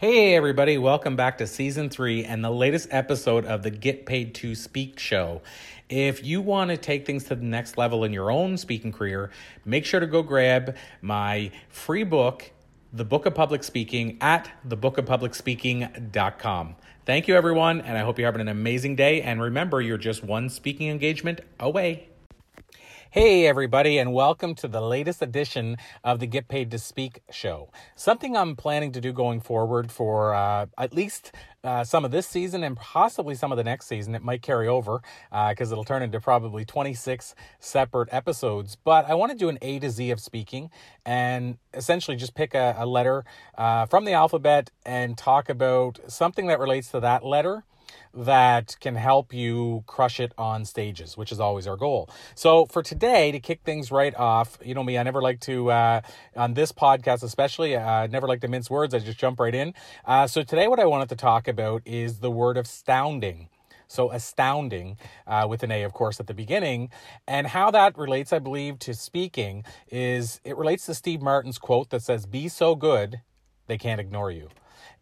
Hey, everybody, welcome back to season three and the latest episode of the Get Paid to Speak show. If you want to take things to the next level in your own speaking career, make sure to go grab my free book, The Book of Public Speaking, at thebookofpublicspeaking.com. Thank you, everyone, and I hope you're having an amazing day. And remember, you're just one speaking engagement away. Hey, everybody, and welcome to the latest edition of the Get Paid to Speak show. Something I'm planning to do going forward for uh, at least uh, some of this season and possibly some of the next season. It might carry over because uh, it'll turn into probably 26 separate episodes. But I want to do an A to Z of speaking and essentially just pick a, a letter uh, from the alphabet and talk about something that relates to that letter that can help you crush it on stages, which is always our goal. So for today, to kick things right off, you know me, I never like to, uh, on this podcast especially, uh, I uh, never like to mince words. I just jump right in. Uh, so today, what I wanted to talk about is the word astounding. So astounding, uh, with an A, of course, at the beginning. And how that relates, I believe, to speaking is it relates to Steve Martin's quote that says, Be so good, they can't ignore you.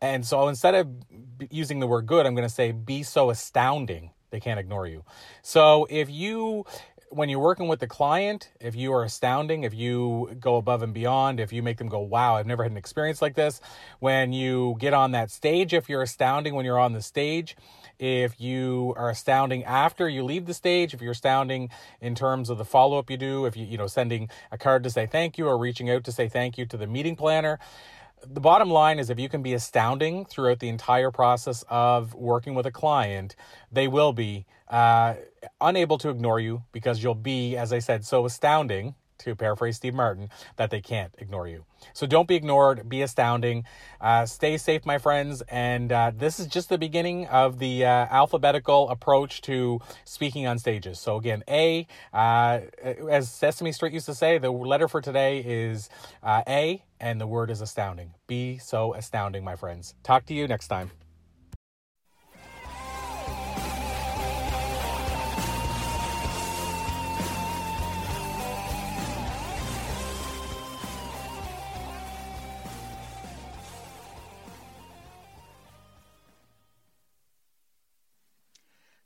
And so instead of using the word good, I'm going to say be so astounding they can't ignore you. So if you when you're working with the client, if you are astounding, if you go above and beyond, if you make them go, wow, I've never had an experience like this. When you get on that stage, if you're astounding when you're on the stage, if you are astounding after you leave the stage, if you're astounding in terms of the follow up you do, if you, you know, sending a card to say thank you or reaching out to say thank you to the meeting planner, the bottom line is if you can be astounding throughout the entire process of working with a client, they will be uh, unable to ignore you because you'll be, as I said, so astounding to paraphrase Steve Martin, that they can't ignore you. So don't be ignored, be astounding. Uh, stay safe, my friends. And uh, this is just the beginning of the uh, alphabetical approach to speaking on stages. So, again, A, uh, as Sesame Street used to say, the letter for today is uh, A, and the word is astounding. Be so astounding, my friends. Talk to you next time.